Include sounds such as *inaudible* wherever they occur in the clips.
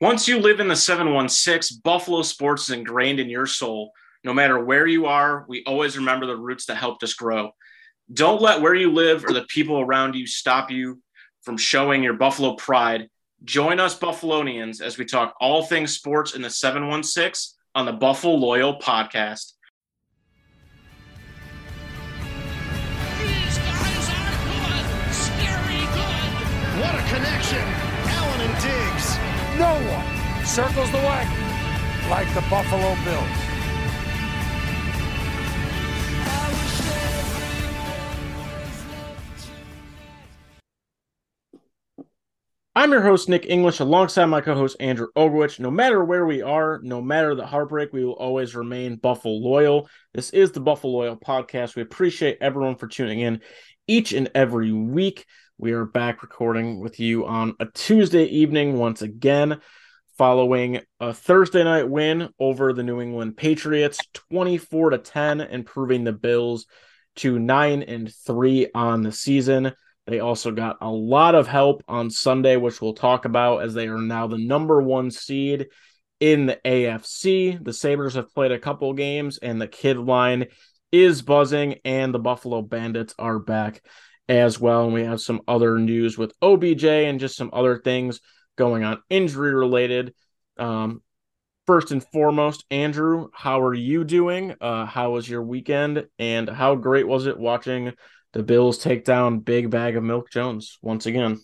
Once you live in the 716, Buffalo sports is ingrained in your soul. No matter where you are, we always remember the roots that helped us grow. Don't let where you live or the people around you stop you from showing your Buffalo pride. Join us, Buffalonians, as we talk all things sports in the 716 on the Buffalo Loyal podcast. Circles the wagon like the Buffalo Bills. I'm your host, Nick English, alongside my co host, Andrew Ogwich. No matter where we are, no matter the heartbreak, we will always remain Buffalo loyal. This is the Buffalo Loyal podcast. We appreciate everyone for tuning in each and every week. We are back recording with you on a Tuesday evening once again, following a Thursday night win over the New England Patriots, 24 to 10, improving the Bills to 9 and 3 on the season. They also got a lot of help on Sunday, which we'll talk about as they are now the number one seed in the AFC. The Sabres have played a couple games, and the kid line is buzzing, and the Buffalo Bandits are back as well. And we have some other news with OBJ and just some other things going on injury related. Um, first and foremost, Andrew, how are you doing? Uh, how was your weekend? And how great was it watching the Bills take down Big Bag of Milk Jones once again.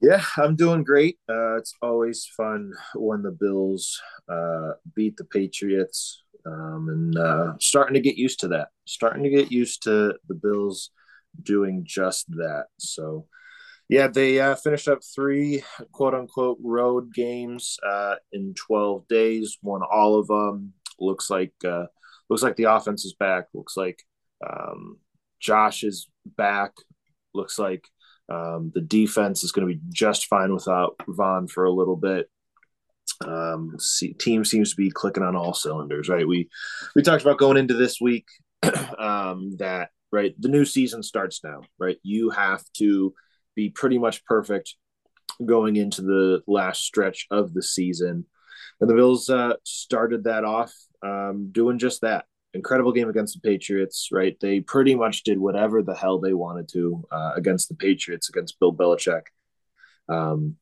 Yeah, I'm doing great. Uh, it's always fun when the Bills uh, beat the Patriots, um, and uh, starting to get used to that. Starting to get used to the Bills doing just that. So, yeah, they uh, finished up three quote unquote road games uh, in 12 days. Won all of them. Looks like uh, looks like the offense is back. Looks like um, Josh is back. Looks like um, the defense is going to be just fine without Von for a little bit. Um, see, team seems to be clicking on all cylinders, right? We we talked about going into this week *clears throat* um, that right the new season starts now, right? You have to be pretty much perfect going into the last stretch of the season, and the Bills uh, started that off um, doing just that incredible game against the Patriots, right? They pretty much did whatever the hell they wanted to uh, against the Patriots, against Bill Belichick. Um,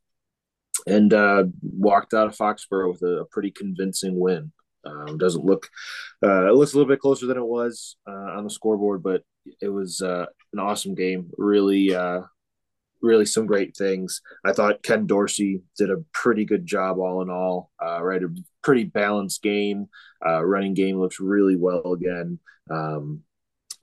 and uh, walked out of Foxborough with a, a pretty convincing win. Um, doesn't look, uh, it looks a little bit closer than it was uh, on the scoreboard, but it was uh, an awesome game. Really, really some great things. I thought Ken Dorsey did a pretty good job all in all. Uh, right, a pretty balanced game. Uh, running game looks really well again. Um,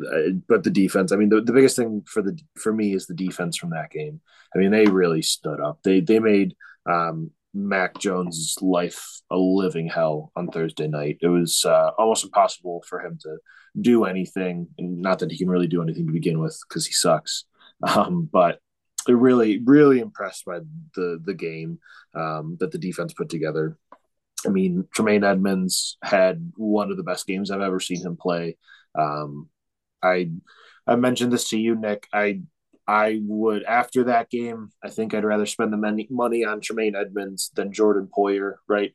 uh, but the defense, I mean, the, the biggest thing for the for me is the defense from that game. I mean, they really stood up. They they made um, Mac Jones' life a living hell on Thursday night. It was uh, almost impossible for him to do anything, and not that he can really do anything to begin with because he sucks. *laughs* Um, but really, really impressed by the the game um, that the defense put together. I mean, Tremaine Edmunds had one of the best games I've ever seen him play. Um, I I mentioned this to you, Nick. I I would after that game, I think I'd rather spend the money on Tremaine Edmunds than Jordan Poyer. Right?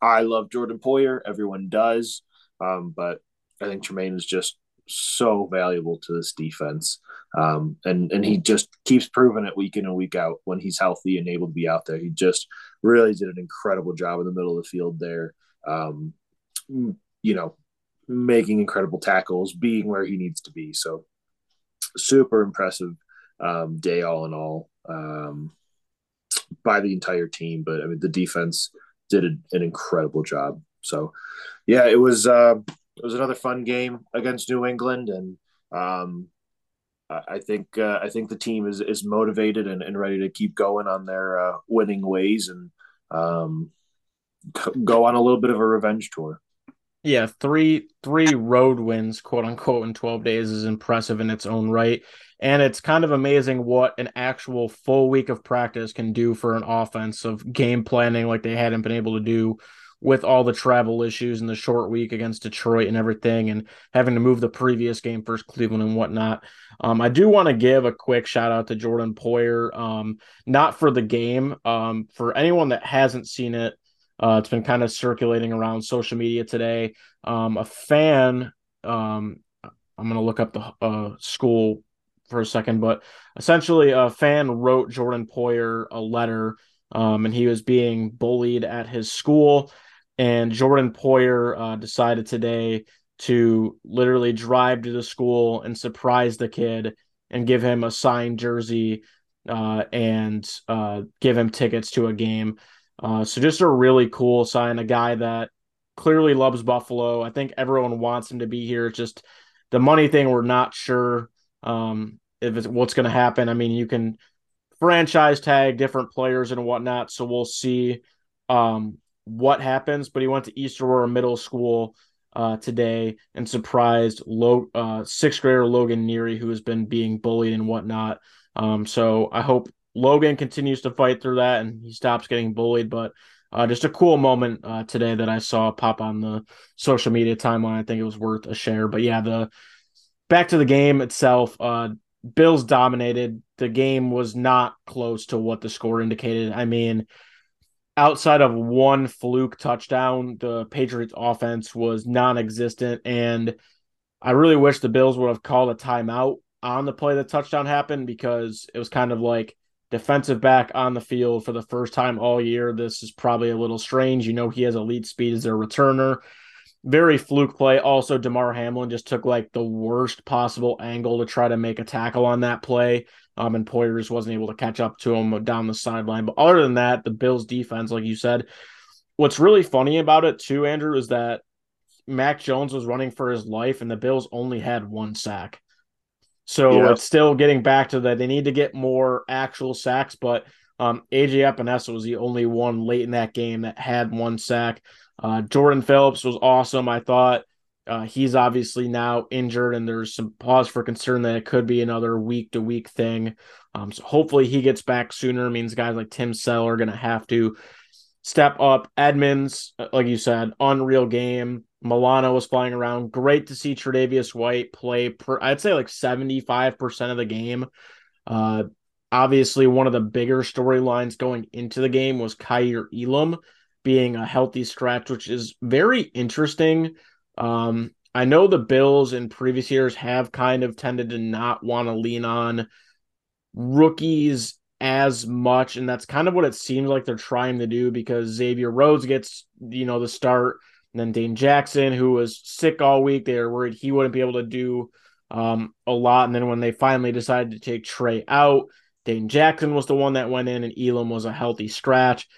I love Jordan Poyer. Everyone does, um, but I think Tremaine is just so valuable to this defense. Um, and and he just keeps proving it week in and week out when he's healthy and able to be out there. He just really did an incredible job in the middle of the field there. Um, you know, making incredible tackles, being where he needs to be. So super impressive um, day all in all um, by the entire team. But I mean, the defense did an incredible job. So yeah, it was. Uh, it was another fun game against New England, and um, I think uh, I think the team is is motivated and, and ready to keep going on their uh, winning ways and um, go on a little bit of a revenge tour. Yeah, three three road wins, quote unquote, in twelve days is impressive in its own right, and it's kind of amazing what an actual full week of practice can do for an offense of game planning like they hadn't been able to do with all the travel issues and the short week against Detroit and everything, and having to move the previous game first Cleveland and whatnot. Um, I do want to give a quick shout out to Jordan Poyer, um, not for the game, um, for anyone that hasn't seen it. Uh, it's been kind of circulating around social media today. Um, a fan, um, I'm going to look up the uh, school for a second, but essentially, a fan wrote Jordan Poyer a letter, um, and he was being bullied at his school. And Jordan Poyer uh, decided today to literally drive to the school and surprise the kid and give him a signed jersey uh, and uh, give him tickets to a game. Uh, so just a really cool sign. A guy that clearly loves Buffalo. I think everyone wants him to be here. It's just the money thing. We're not sure um, if it's what's going to happen. I mean, you can franchise tag different players and whatnot. So we'll see um, what happens. But he went to East Aurora Middle School uh, today and surprised low, uh, sixth grader Logan Neary, who has been being bullied and whatnot. Um, so I hope Logan continues to fight through that and he stops getting bullied. But uh, just a cool moment uh, today that I saw pop on the social media timeline. I think it was worth a share. But yeah, the back to the game itself. Uh, Bills dominated. The game was not close to what the score indicated. I mean, outside of one fluke touchdown, the Patriots offense was non-existent and I really wish the Bills would have called a timeout on the play the touchdown happened because it was kind of like defensive back on the field for the first time all year. This is probably a little strange. You know, he has elite speed as their returner. Very fluke play. Also, Damar Hamlin just took like the worst possible angle to try to make a tackle on that play. Um, and Poyer just wasn't able to catch up to him down the sideline. But other than that, the Bills defense, like you said, what's really funny about it too, Andrew, is that Mac Jones was running for his life and the Bills only had one sack. So Yeah. it's still getting back to that. They need to get more actual sacks, but um, AJ Epenesa was the only one late in that game that had one sack. Uh, Jordan Phillips was awesome. I thought uh, he's obviously now injured, and there's some pause for concern that it could be another week to week thing. Um, so hopefully he gets back sooner. It means guys like Tim Settle are going to have to step up. Edmunds, uh, like you said, unreal game. Milano was flying around. Great to see Tre'Davious White play. Per, I'd say like seventy five percent of the game. Uh, obviously, one of the bigger storylines going into the game was Kaiir Elam being a healthy scratch, which is very interesting. Um, I know the Bills in previous years have kind of tended to not want to lean on rookies as much, and that's kind of what it seems like they're trying to do because Xavier Rhodes gets, you know, the start, and then Dane Jackson, who was sick all week, they were worried he wouldn't be able to do um, a lot. And then when they finally decided to take Trey out, Dane Jackson was the one that went in, and Elam was a healthy scratch.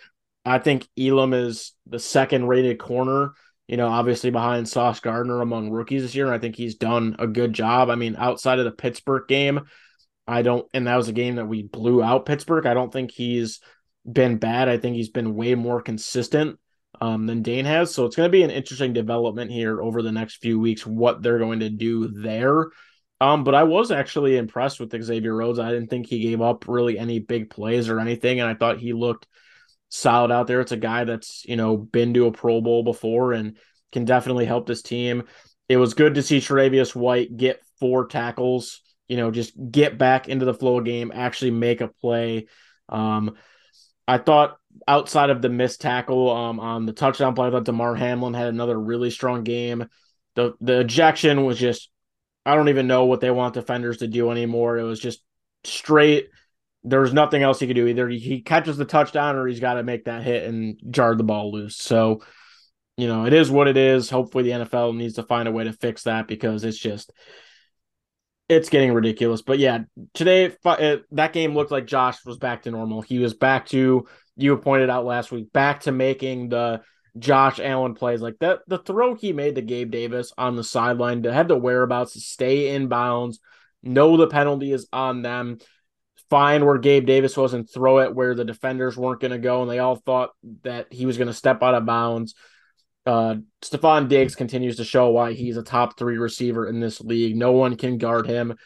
I think Elam is the second rated corner, you know, obviously behind Sauce Gardner among rookies this year. I think he's done a good job. I mean, outside of the Pittsburgh game, I don't, and that was a game that we blew out Pittsburgh. I don't think he's been bad. I think he's been way more consistent um, than Dane has. So it's going to be an interesting development here over the next few weeks, what they're going to do there. Um, but I was actually impressed with Xavier Rhodes. I didn't think he gave up really any big plays or anything, and I thought he looked solid out there. It's a guy that's you know been to a Pro Bowl before and can definitely help this team. It was good to see Tre'Davious White get four tackles. You know, just get back into the flow game, actually make a play. Um, I thought outside of the missed tackle um, on the touchdown play, I thought Damar Hamlin had another really strong game. The the ejection was just I don't even know what they want defenders to do anymore. It was just straight. There was nothing else he could do. Either he catches the touchdown or he's got to make that hit and jar the ball loose. So, you know, it is what it is. Hopefully, the NFL needs to find a way to fix that because it's just it's getting ridiculous. But yeah, today uh, that game looked like Josh was back to normal. He was back to you pointed out last week, back to making the Josh Allen plays like that. The throw he made to Gabe Davis on the sideline to have the whereabouts to stay in bounds, know the penalty is on them, find where Gabe Davis was and throw it where the defenders weren't going to go, and they all thought that he was going to step out of bounds. Uh, Stefon Diggs continues to show why he's a top three receiver in this league. No one can guard him.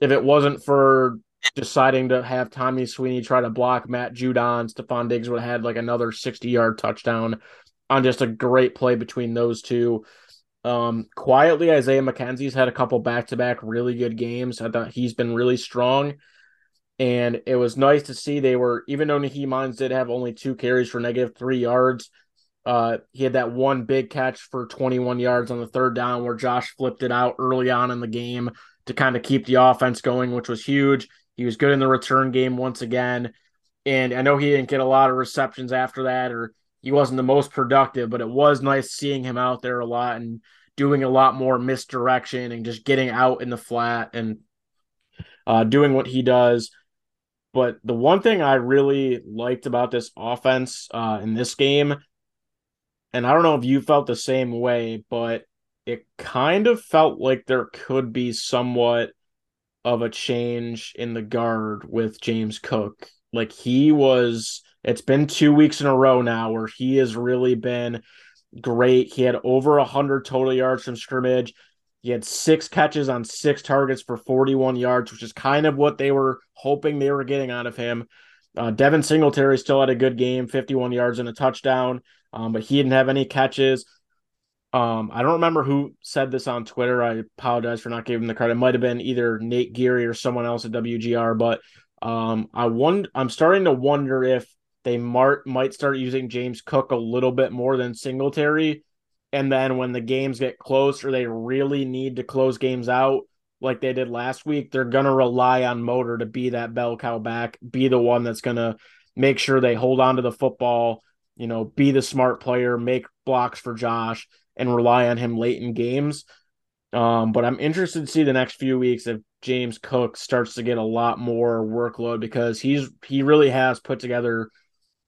If it wasn't for deciding to have Tommy Sweeney try to block Matt Judon, Stefon Diggs would have had like another 60 yard touchdown on just a great play between those two. Um, quietly, Isaiah McKenzie's had a couple back to back really good games. I thought he's been really strong. And it was nice to see they were, even though Nyheim Hines did have only two carries for negative three yards, Uh, he had that one big catch for 21 yards on the third down where Josh flipped it out early on in the game to kind of keep the offense going, which was huge. He was good in the return game once again. And I know he didn't get a lot of receptions after that, or he wasn't the most productive, but it was nice seeing him out there a lot and doing a lot more misdirection and just getting out in the flat and uh, doing what he does. But the one thing I really liked about this offense uh, in this game, and I don't know if you felt the same way, but it kind of felt like there could be somewhat of a change in the guard with James Cook. Like he was, it's been two weeks in a row now where he has really been great. He had over 100 total yards from scrimmage. He had six catches on six targets for 41 yards, which is kind of what they were hoping they were getting out of him. Uh, Devin Singletary still had a good game, 51 yards and a touchdown, um, but he didn't have any catches. Um, I don't remember who said this on Twitter. I apologize for not giving the credit. It might have been either Nate Geary or someone else at WGR, but um, I wonder. I'm starting to wonder if they might might start using James Cook a little bit more than Singletary, and then when the games get close or they really need to close games out like they did last week, they're gonna rely on Motor to be that bell cow back, be the one that's gonna make sure they hold on to the football. You know, be the smart player, make blocks for Josh and rely on him late in games. Um, but I'm interested to see the next few weeks if James Cook starts to get a lot more workload because he's he really has put together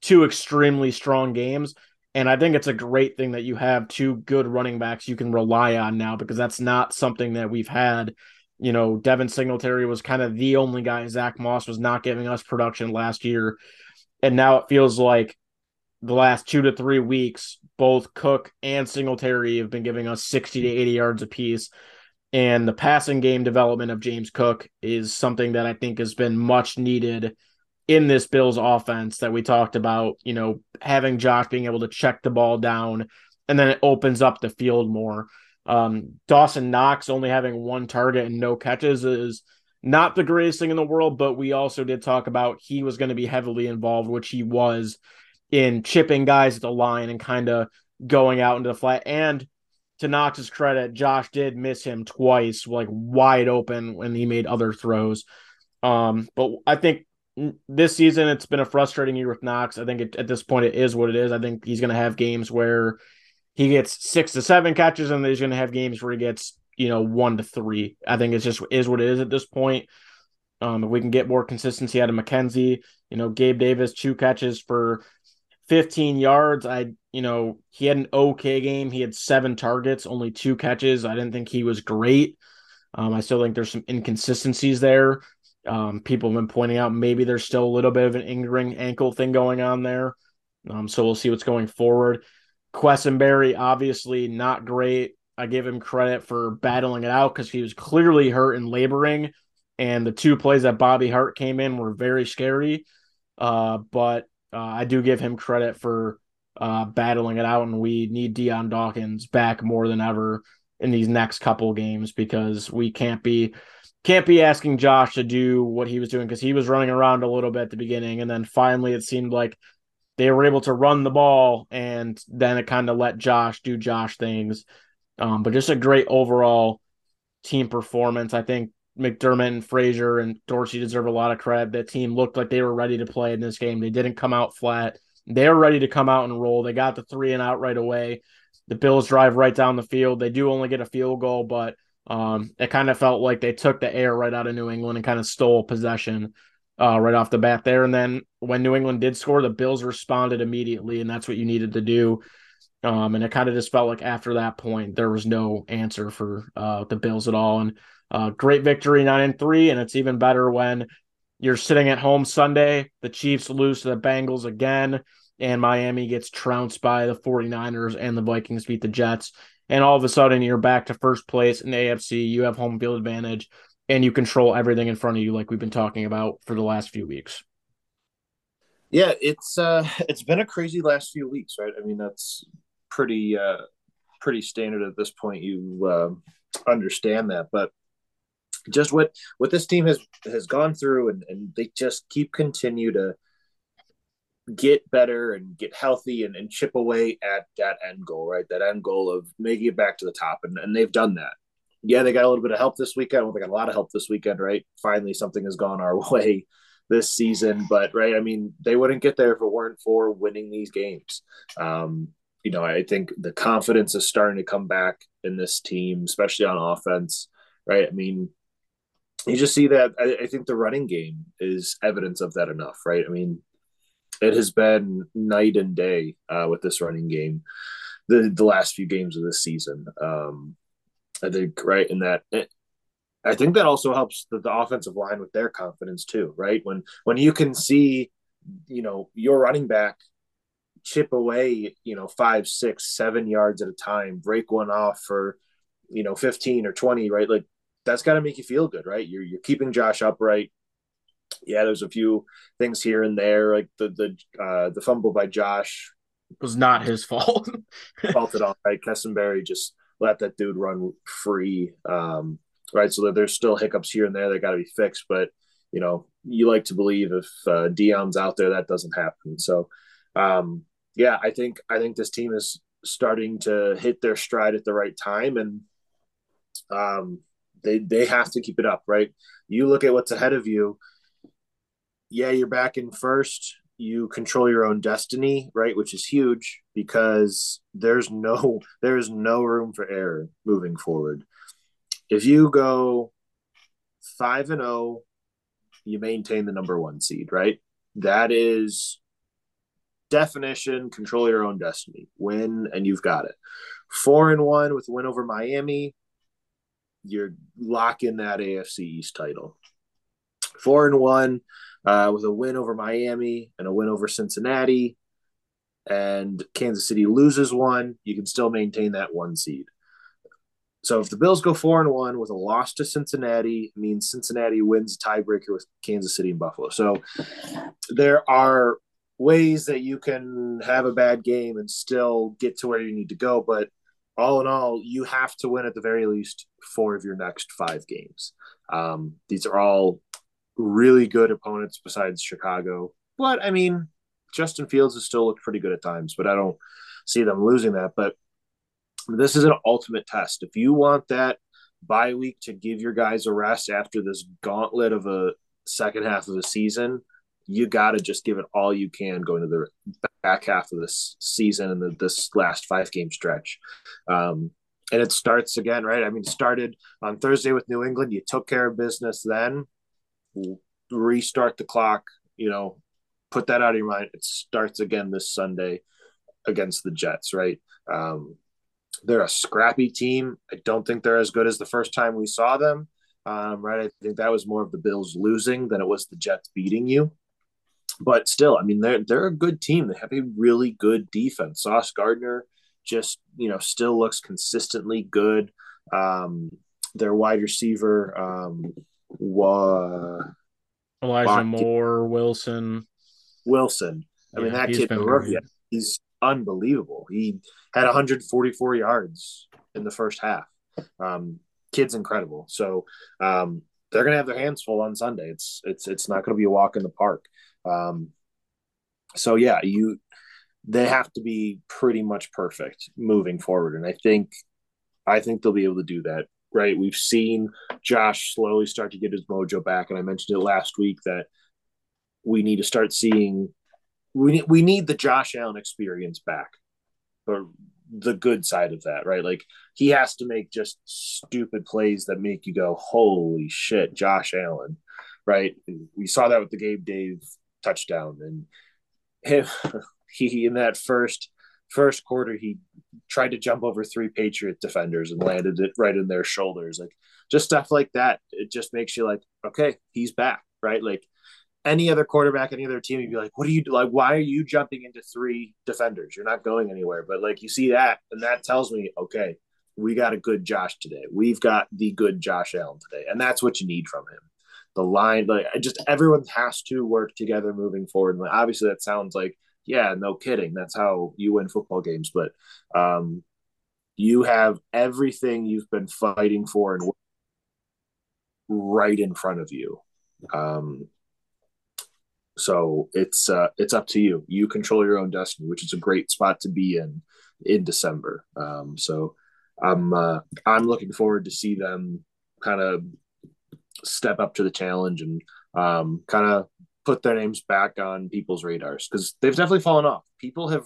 two extremely strong games. And I think it's a great thing that you have two good running backs you can rely on now because that's not something that we've had. You know, Devin Singletary was kind of the only guy. Zach Moss was not giving us production last year. And now it feels like the last two to three weeks, both Cook and Singletary have been giving us 60 to 80 yards apiece. And the passing game development of James Cook is something that I think has been much needed in this Bills offense that we talked about, you know, having Josh being able to check the ball down and then it opens up the field more. Um, Dawson Knox only having one target and no catches is not the greatest thing in the world, but we also did talk about he was going to be heavily involved, which he was in chipping guys at the line and kind of going out into the flat. And to Knox's credit, Josh did miss him twice, like wide open when he made other throws. Um, but I think this season it's been a frustrating year with Knox. I think it, at this point it is what it is. I think he's going to have games where he gets six to seven catches, and he's going to have games where he gets you know one to three. I think it's just is what it is at this point. Um, if we can get more consistency out of McKenzie, you know, Gabe Davis two catches for 15 yards. I, you know, he had an okay game. He had seven targets, only two catches. I didn't think he was great. Um, I still think there's some inconsistencies there. Um, people have been pointing out maybe there's still a little bit of an lingering ankle thing going on there. Um, so we'll see what's going forward. Quessenberry, obviously not great. I give him credit for battling it out because he was clearly hurt and laboring. And the two plays that Bobby Hart came in were very scary. Uh, but uh, I do give him credit for uh, battling it out, and we need Dion Dawkins back more than ever in these next couple games because we can't be can't be asking Josh to do what he was doing because he was running around a little bit at the beginning, and then finally it seemed like they were able to run the ball, and then it kind of let Josh do Josh things. Um, but just a great overall team performance. I think McDermott and Frazier and Dorsey deserve a lot of credit. That team looked like they were ready to play in this game. They didn't come out flat. They were ready to come out and roll. They got the three and out right away. The Bills drive right down the field. They do only get a field goal, but um, it kind of felt like they took the air right out of New England and kind of stole possession uh, right off the bat there. And then when New England did score, the Bills responded immediately, and that's what you needed to do. Um, and it kind of just felt like after that point, there was no answer for uh, the Bills at all. And uh, great victory, nine and three, and it's even better when you're sitting at home Sunday. The Chiefs lose to the Bengals again, and Miami gets trounced by the 49ers, and the Vikings beat the Jets. And all of a sudden, you're back to first place in the AFC. You have home field advantage, and you control everything in front of you, like we've been talking about for the last few weeks. Yeah, it's uh, *laughs* it's been a crazy last few weeks, right? I mean, that's pretty uh, pretty standard at this point. You uh, understand that, but just what what this team has has gone through and, and they just keep continue to get better and get healthy and, and chip away at that end goal, right? That end goal of making it back to the top. And, and they've done that. Yeah, they got a little bit of help this weekend. Well, they got a lot of help this weekend, right? Finally, something has gone our *laughs* way this season. But, right, I mean, they wouldn't get there if it weren't for winning these games. Um, you know, I think the confidence is starting to come back in this team, especially on offense, right? I mean, you just see that. I, I think the running game is evidence of that enough, right? I mean, it has been night and day uh, with this running game the the last few games of this season. Um, I think right in that. It, I think that also helps the, the offensive line with their confidence too, right? When when you can see, you know, your running back chip away, you know, five, six, seven yards at a time, break one off for, you know, 15 or 20, right? Like that's got to make you feel good, right? You're, you're keeping Josh upright. Yeah, there's a few things here and there, like the the uh, the fumble by Josh was not his fault. *laughs* faulted on right. Quessenberry just let that dude run free, um, right? So that there's still hiccups here and there that got to be fixed, but you know, you like to believe if uh, Dion's out there, that doesn't happen. So, um, yeah, I think I think this team is starting to hit their stride at the right time, and um, they they have to keep it up. Right? You look at what's ahead of you. Yeah, you're back in first. You control your own destiny, right? Which is huge because there's no *laughs* there is no room for error moving forward. If you go five and zero, oh, you maintain the number one seed, right? That is definition, control your own destiny. Win and you've got it. Four and one with win over Miami, you're locking that AFC East title. Four and one uh, with a win over Miami and a win over Cincinnati, and Kansas City loses one, you can still maintain that one seed. So if the Bills go four and one with a loss to Cincinnati, means Cincinnati wins tiebreaker with Kansas City and Buffalo. So there are ways that you can have a bad game and still get to where you need to go. But all in all, you have to win at the very least four of your next five games. Um, these are all really good opponents besides Chicago. But I mean, Justin Fields has still looked pretty good at times, but I don't see them losing that. But this is an ultimate test. If you want that bye week to give your guys a rest after this gauntlet of a second half of the season, you got to just give it all you can going to the back half of this season and the, this last five game stretch. Um, and it starts again, right? I mean, started on Thursday with New England. You took care of business then. Restart the clock, you know, put that out of your mind. It starts again this Sunday against the Jets, right? Um, they're a scrappy team. I don't think they're as good as the first time we saw them. Um, right. I think that was more of the Bills losing than it was the Jets beating you but still, I mean, they're they're a good team. They have a really good defense. Sauce Gardner just you know still looks consistently good. Um, their wide receiver, um, wa- Elijah Moore, Wilson, Wilson. I yeah, mean, that kid, rookie, he's unbelievable. He had 144 yards in the first half. Um, kid's incredible. So um, they're gonna have their hands full on Sunday. It's it's it's not gonna be a walk in the park. Um, so yeah, you they have to be pretty much perfect moving forward, and I think I think they'll be able to do that. Right? We've seen Josh slowly start to get his mojo back, and I mentioned it last week that we need to start seeing we we need the Josh Allen experience back, or the good side of that, right? Like he has to make just stupid plays that make you go, "Holy shit, Josh Allen!" Right? We saw that with the Gabe Dave touchdown. And him, *laughs* he in that first first quarter, he tried to jump over three Patriot defenders and landed it right in their shoulders. Like just stuff like that. It just makes you like, okay, he's back, right? Like any other quarterback, any other team, you'd be like, what are you like? Why are you jumping into three defenders? You're not going anywhere. But like you see that, and that tells me, okay, we got a good Josh today. We've got the good Josh Allen today. And that's what you need from him the line, like just everyone has to work together moving forward. And obviously, that sounds like yeah, no kidding. That's how you win football games. But um, you have everything you've been fighting for and right in front of you. Um, So it's uh, it's up to you. You control your own destiny, which is a great spot to be in in December. Um, so I'm uh, I'm looking forward to see them kind of step up to the challenge and um, kind of put their names back on people's radars because they've definitely fallen off. People have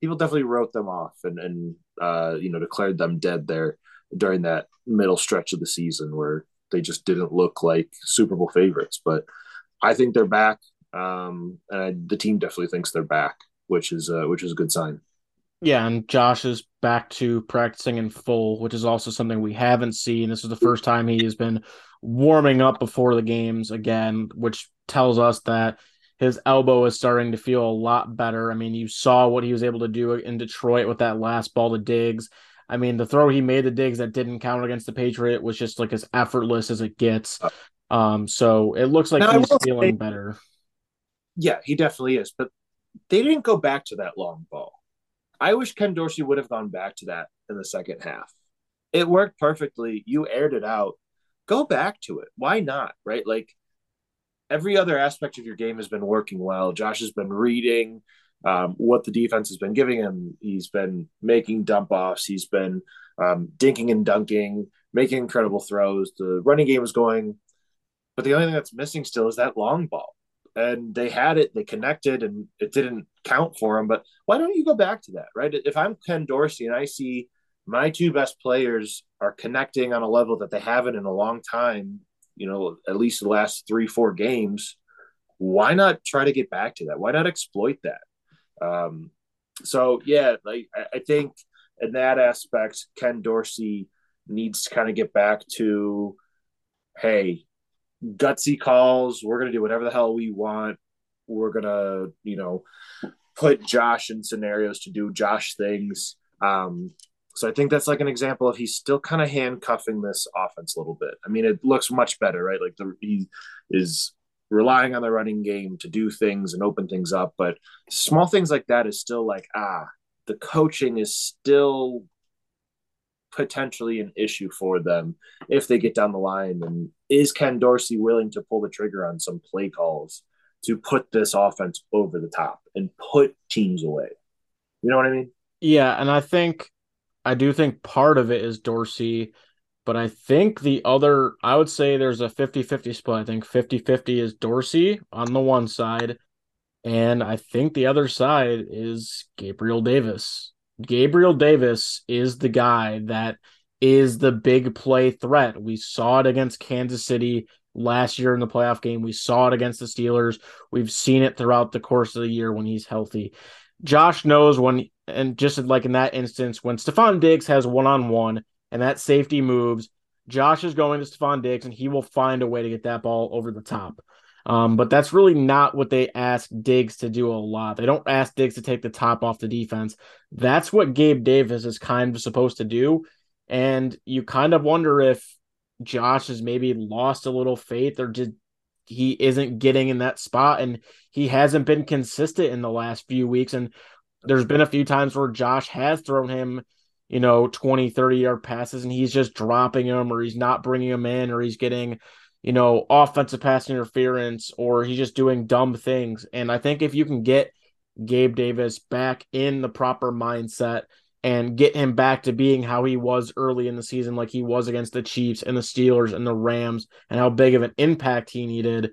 people definitely wrote them off and and uh, you know declared them dead there during that middle stretch of the season where they just didn't look like Super Bowl favorites. But I think they're back, um, and I, the team definitely thinks they're back, which is uh, which is a good sign. Yeah, and Josh is back to practicing in full, which is also something we haven't seen. This is the first time he has been warming up before the games again, which tells us that his elbow is starting to feel a lot better. I mean, you saw what he was able to do in Detroit with that last ball to Diggs. I mean, the throw he made the Diggs that didn't count against the Patriot was just like as effortless as it gets. Um, so it looks like Now, he's feeling say- better. Yeah, he definitely is. But they didn't go back to that long ball. I wish Ken Dorsey would have gone back to that in the second half. It worked perfectly. You aired it out. Go back to it. Why not? Right? Like every other aspect of your game has been working well. Josh has been reading um, what the defense has been giving him. He's been making dump offs. He's been um, dinking and dunking, making incredible throws. The running game is going, but the only thing that's missing still is that long ball and they had it, they connected, and it didn't count for them. But why don't you go back to that, right? If I'm Ken Dorsey and I see my two best players are connecting on a level that they haven't in a long time, you know, at least the last three, four games, why not try to get back to that? Why not exploit that? Um, so yeah, like I, I think in that aspect, Ken Dorsey needs to kind of get back to, hey, gutsy calls. We're gonna do whatever the hell we want. We're gonna, you know, put Josh in scenarios to do Josh things. Um, so I think that's like an example of he's still kind of handcuffing this offense a little bit. I mean, it looks much better, right? Like the he is relying on the running game to do things and open things up, but small things like that is still like ah, the coaching is still potentially an issue for them if they get down the line. And is Ken Dorsey willing to pull the trigger on some play calls to put this offense over the top and put teams away? You know what I mean? Yeah, and I think I do think part of it is Dorsey, but I think the other I would say there's a 50-50 split. I think 50-50 is Dorsey on the one side, and I think the other side is Gabriel Davis. Gabriel Davis is the guy that is the big play threat. We saw it against Kansas City last year in the playoff game. We saw it against the Steelers. We've seen it throughout the course of the year when he's healthy. Josh knows when, and just like in that instance, when Stefon Diggs has one on one and that safety moves, Josh is going to Stefon Diggs and he will find a way to get that ball over the top. Um, but that's really not what they ask Diggs to do a lot. They don't ask Diggs to take the top off the defense. That's what Gabe Davis is kind of supposed to do. And you kind of wonder if Josh has maybe lost a little faith or just he isn't getting in that spot and he hasn't been consistent in the last few weeks. And there's been a few times where Josh has thrown him, you know, 20, 30 yard passes and he's just dropping them or he's not bringing them in or he's getting, you know, offensive pass interference or he's just doing dumb things. And I think if you can get Gabe Davis back in the proper mindset and get him back to being how he was early in the season, like he was against the Chiefs and the Steelers and the Rams, and how big of an impact he needed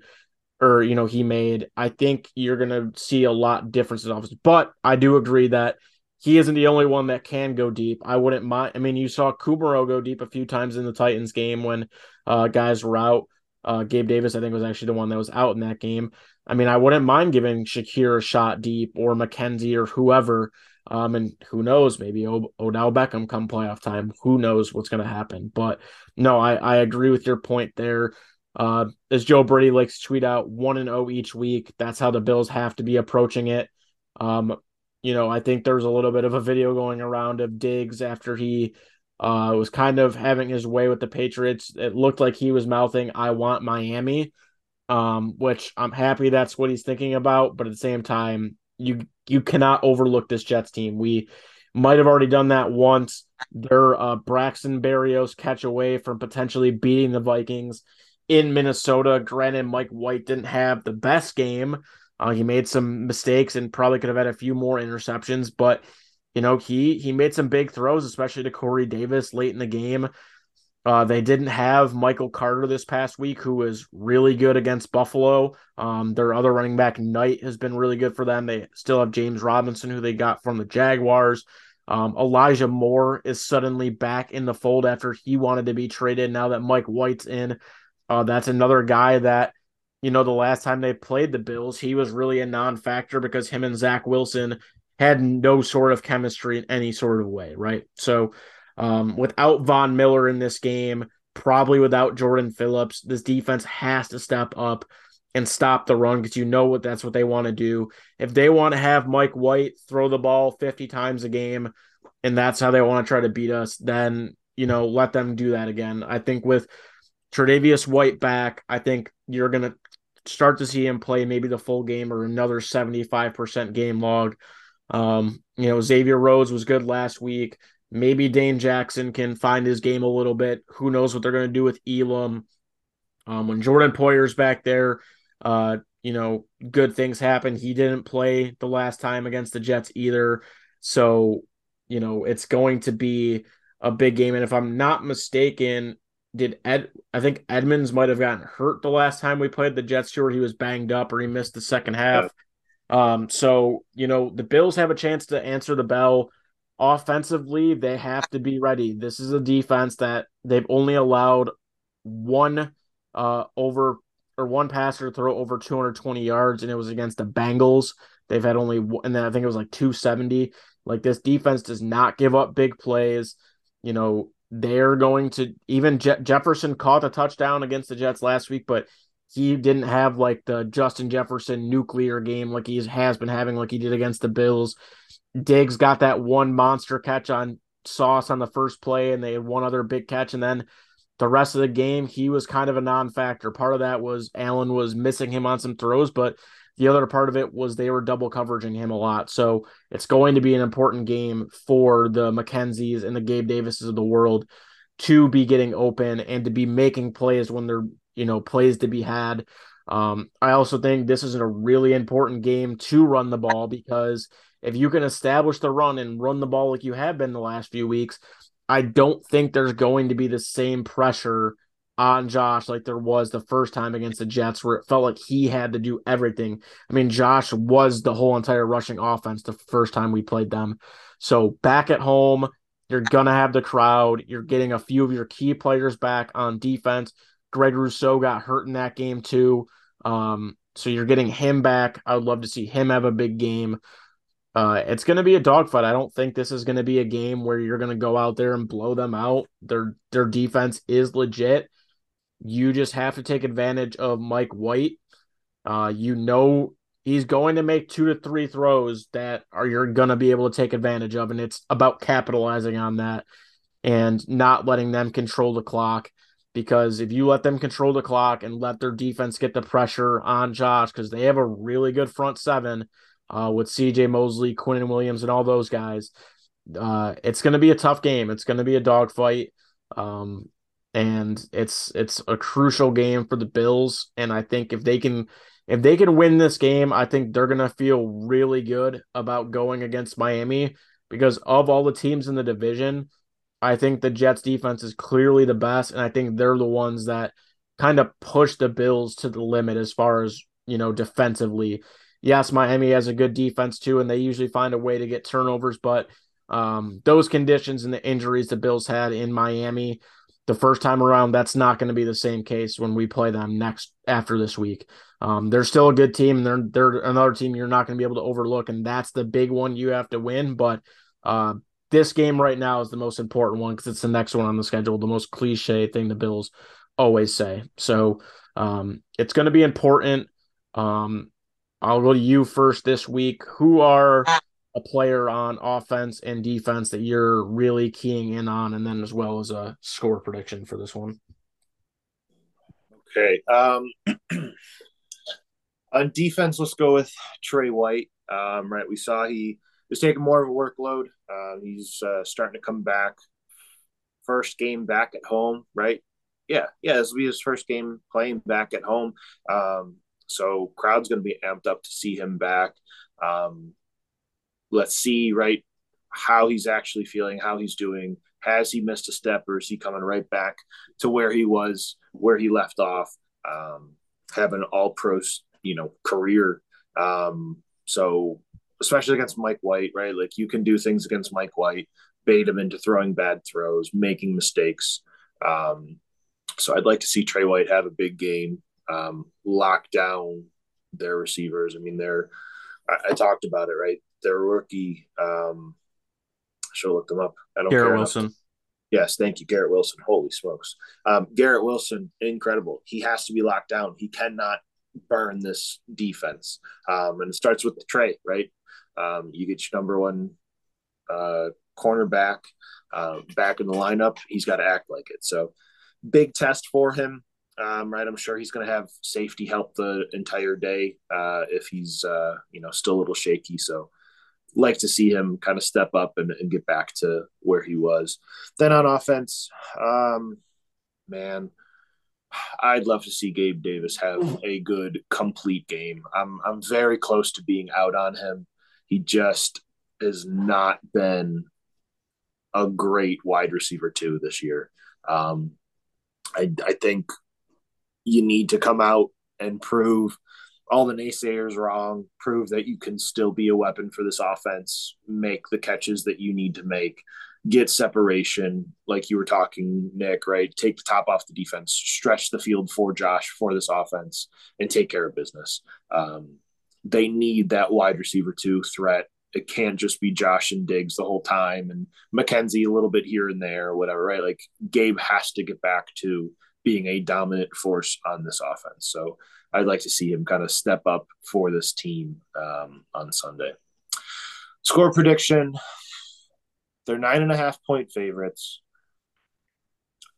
or you know he made. I think you're gonna see a lot difference in offense. But I do agree that he isn't the only one that can go deep. I wouldn't mind. I mean, you saw Kumaro go deep a few times in the Titans game when uh, guys were out. Uh, Gabe Davis, I think, was actually the one that was out in that game. I mean, I wouldn't mind giving Shakir a shot deep or McKenzie or whoever. Um, and who knows, maybe o- Odell Beckham come playoff time. Who knows what's going to happen? But no, I, I agree with your point there. Uh, as Joe Brady likes to tweet out, one and zero each week. That's how the Bills have to be approaching it. Um, you know, I think there's a little bit of a video going around of Diggs after he uh, was kind of having his way with the Patriots. It looked like he was mouthing, "I want Miami," um, which I'm happy that's what he's thinking about. But at the same time, you you cannot overlook this Jets team. We might have already done that once. Their uh, Braxton Berrios catch away from potentially beating the Vikings in Minnesota. Granted, Mike White didn't have the best game, Uh, he made some mistakes and probably could have had a few more interceptions, but you know he he made some big throws, especially to Corey Davis late in the game. Uh, they didn't have Michael Carter this past week, who was really good against Buffalo. Um, their other running back, Knight, has been really good for them. They still have James Robinson, who they got from the Jaguars. Um, Elijah Moore is suddenly back in the fold after he wanted to be traded. Now that Mike White's in, uh, that's another guy that, you know, the last time they played the Bills, he was really a non factor because him and Zach Wilson had no sort of chemistry in any sort of way, right? So, um, without Von Miller in this game, probably without Jordan Phillips, this defense has to step up and stop the run because you know what that's what they want to do. If they want to have Mike White throw the ball 50 times a game and that's how they want to try to beat us, then you know, let them do that again. I think with Tre'Davious White back, I think you're gonna start to see him play maybe the full game or another 75% game log. Um, you know, Xavier Rhodes was good last week. Maybe Dane Jackson can find his game a little bit. Who knows what they're going to do with Elam? Um, when Jordan Poyer's back there, uh, you know, good things happen. He didn't play the last time against the Jets either. So, you know, it's going to be a big game. And if I'm not mistaken, did Ed I think Edmunds might have gotten hurt the last time we played the Jets sure he was banged up or he missed the second half. Um, so you know, the Bills have a chance to answer the bell offensively, they have to be ready. This is a defense that they've only allowed one uh over or one passer to throw over 220 yards, and it was against the Bengals. They've had only and then I think it was like 270. Like this defense does not give up big plays. You know, they're going to even Je- Jefferson caught a touchdown against the Jets last week, but he didn't have like the Justin Jefferson nuclear game like he has been having, like he did against the Bills. Diggs got that one monster catch on Sauce on the first play, and they had one other big catch, and then the rest of the game he was kind of a non-factor. Part of that was Allen was missing him on some throws, but the other part of it was they were double coveraging him a lot. So it's going to be an important game for the McKenzies and the Gabe Davises of the world to be getting open and to be making plays when they're you know plays to be had. Um, I also think this is a really important game to run the ball because if you can establish the run and run the ball like you have been the last few weeks, I don't think there's going to be the same pressure on Josh like there was the first time against the Jets, where it felt like he had to do everything. I mean, Josh was the whole entire rushing offense the first time we played them. So back at home, you're gonna have the crowd. You're getting a few of your key players back on defense. Greg Rousseau got hurt in that game too. Um, so you're getting him back. I would love to see him have a big game. Uh, it's going to be a dogfight. I don't think this is going to be a game where you're going to go out there and blow them out. Their their defense is legit. You just have to take advantage of Mike White. Uh, you know he's going to make two to three throws that are you're going to be able to take advantage of, and it's about capitalizing on that and not letting them control the clock. Because if you let them control the clock and let their defense get the pressure on Josh, because they have a really good front seven uh, with CJ Mosley, Quinnen Williams, and all those guys. Uh, it's going to be a tough game. It's going to be a dogfight. Um, and it's it's a crucial game for the Bills. And I think if they can if they can win this game, I think they're gonna feel really good about going against Miami because of all the teams in the division, I think the Jets defense is clearly the best, and I think they're the ones that kind of push the Bills to the limit as far as you know defensively yes, Miami has a good defense too, and they usually find a way to get turnovers. But um, those conditions and the injuries the Bills had in Miami the first time around, that's not going to be the same case when we play them next after this week. Um, they're still a good team, they're they're another team you're not going to be able to overlook, and that's the big one you have to win. But uh, this game right now is the most important one because it's the next one on the schedule, the most cliche thing the Bills always say. So um, it's going to be important. Um, I'll go to you first this week. Who are a player on offense and defense that you're really keying in on, and then as well as a score prediction for this one? Okay. Um, *clears throat* on defense, let's go with Trey White. Um, right, we saw he was taking more of a workload. Uh, he's uh, starting to come back. First game back at home, right? Yeah, yeah. This will be his first game playing back at home. Um, So crowd's going to be amped up to see him back. Um, let's see right how he's actually feeling, how he's doing. Has he missed a step, or is he coming right back to where he was, where he left off? Um, have an all pro, you know, career. Um, so especially against Mike White, right? Like you can do things against Mike White, bait him into throwing bad throws, making mistakes. Um, so I'd like to see Trey White have a big game, um, lock down their receivers. I mean, they're I, I talked about it, right? Their rookie. Um, I should look them up. I don't Garrett care Wilson. Enough. Yes, thank you, Garrett Wilson. Holy smokes, um, Garrett Wilson, incredible. He has to be locked down. He cannot burn this defense. Um, and it starts with the Trey, right? Um, you get your number one uh, cornerback uh, back in the lineup. He's got to act like it. So big test for him. Um, right, I'm sure he's going to have safety help the entire day uh, if he's uh, you know still a little shaky. So like to see him kind of step up and, and get back to where he was. Then on offense, um, man, I'd love to see Gabe Davis have a good complete game. I'm I'm very close to being out on him. He just has not been a great wide receiver too this year. Um, I I think you need to come out and prove all the naysayers wrong, prove that you can still be a weapon for this offense, make the catches that you need to make, get separation, like you were talking, Nick, right? Take the top off the defense, stretch the field for Josh for this offense, and take care of business. Um, they need that wide receiver two threat. It can't just be Josh and Diggs the whole time and McKenzie a little bit here and there or whatever, right? Like Gabe has to get back to being a dominant force on this offense. So I'd like to see him kind of step up for this team um, on Sunday. Score prediction they're nine and a half point favorites.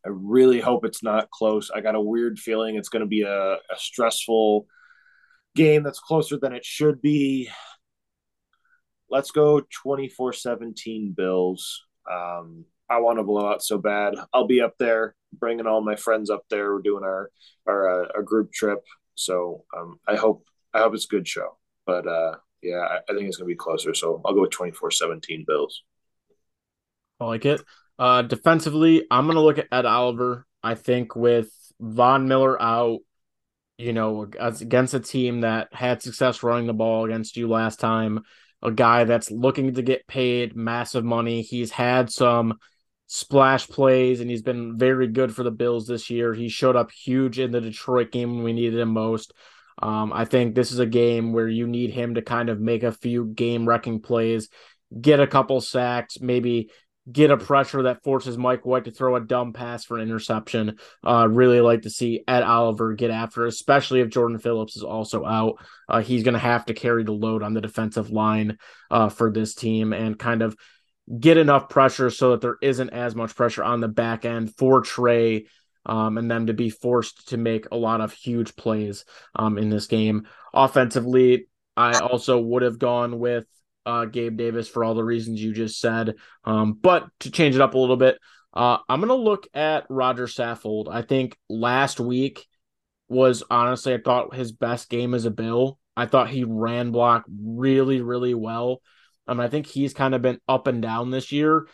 I really hope it's not close. I got a weird feeling it's going to be a, a stressful game that's closer than it should be. Let's go 24 17 Bills. Um, I want to blow out so bad. I'll be up there, bringing all my friends up there. We're doing our our, uh, our group trip, so um, I hope I hope it's a good show. But uh, yeah, I, I think it's gonna be closer. So I'll go with 24-17 Bills. I like it. Uh, defensively, I'm gonna look at Ed Oliver. I think with Von Miller out, you know, against a team that had success running the ball against you last time, a guy that's looking to get paid massive money. He's had some splash plays and he's been very good for the Bills this year. He showed up huge in the Detroit game when we needed him most. Um, I think this is a game where you need him to kind of make a few game wrecking plays, get a couple sacks, maybe get a pressure that forces Mike White to throw a dumb pass for an interception. Uh, really like to see Ed Oliver get after, especially if Jordan Phillips is also out. Uh, he's going to have to carry the load on the defensive line uh, for this team and kind of get enough pressure so that there isn't as much pressure on the back end for Trey um, and them to be forced to make a lot of huge plays um, in this game. Offensively, I also would have gone with uh, Gabe Davis for all the reasons you just said. Um, but to change it up a little bit, uh, I'm going to look at Roger Saffold. I think last week was honestly, I thought his best game as a Bill. I thought he ran block really, really well. Um, I think he's kind of been up and down this year.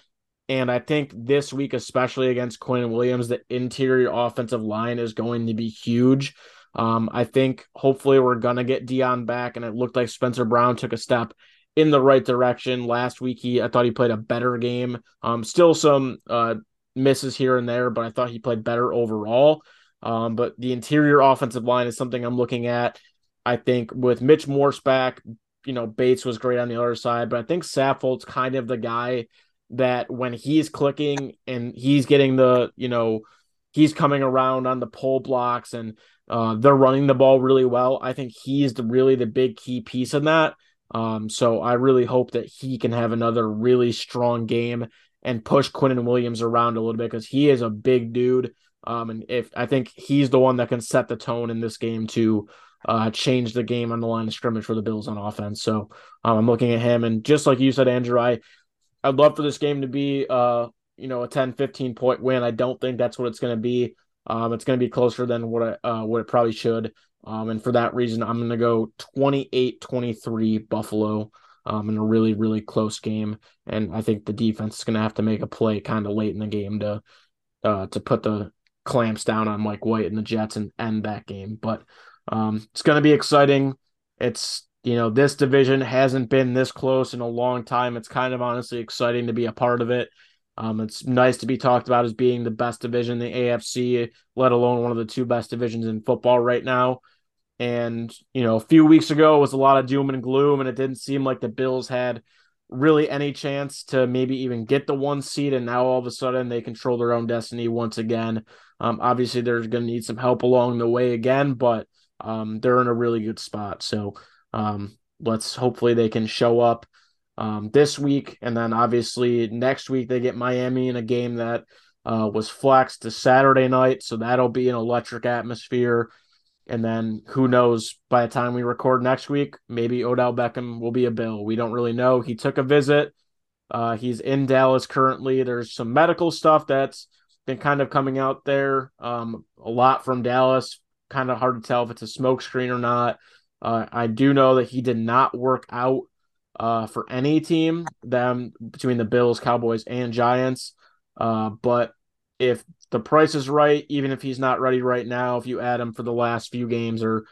And I think this week, especially against Quinn Williams, the interior offensive line is going to be huge. Um, I think hopefully we're gonna get Dion back, and it looked like Spencer Brown took a step in the right direction. Last week, he I thought he played a better game. Um, still some uh misses here and there, but I thought he played better overall. Um, but the interior offensive line is something I'm looking at. I think with Mitch Morse back, you know, Bates was great on the other side, but I think Saffold's kind of the guy that when he's clicking and he's getting the, you know, he's coming around on the pull blocks and uh, they're running the ball really well. I think he's the really the big key piece in that. Um, so I really hope that he can have another really strong game and push Quinnen Williams around a little bit because he is a big dude. Um, and if I think he's the one that can set the tone in this game to uh, change the game on the line of scrimmage for the Bills on offense. So um, I'm looking at him, and just like you said, Andrew, I I'd love for this game to be uh you know a 10, 15 point win. I don't think that's what it's going to be. Um, it's going to be closer than what I, uh, what it probably should. Um, and for that reason, I'm going to go 28 23 Buffalo um, in a really, really close game. And I think the defense is going to have to make a play kind of late in the game to uh, to put the clamps down on Mike White and the Jets and end that game. But um, it's going to be exciting. It's you know this division hasn't been this close in a long time. It's kind of honestly exciting to be a part of it. Um, it's nice to be talked about as being the best division in the AFC, let alone one of the two best divisions in football right now. And, you know, a few weeks ago was a lot of doom and gloom, and it didn't seem like the Bills had really any chance to maybe even get the one seed. And now all of a sudden they control their own destiny once again. Um, obviously, they're going to need some help along the way again, but um, they're in a really good spot. So um, let's hopefully they can show up um, this week. And then obviously next week they get Miami in a game that uh, was flexed to Saturday night. So that'll be an electric atmosphere. And then who knows by the time we record next week, maybe Odell Beckham will be a Bill. We don't really know. He took a visit. Uh, he's in Dallas currently. There's some medical stuff that's been kind of coming out there. Um, a lot from Dallas. Kind of hard to tell if it's a smokescreen or not. Uh, I do know that he did not work out uh, for any team, them between the Bills, Cowboys, and Giants. Uh, but if the price is right, even if he's not ready right now, if you add him for the last few games or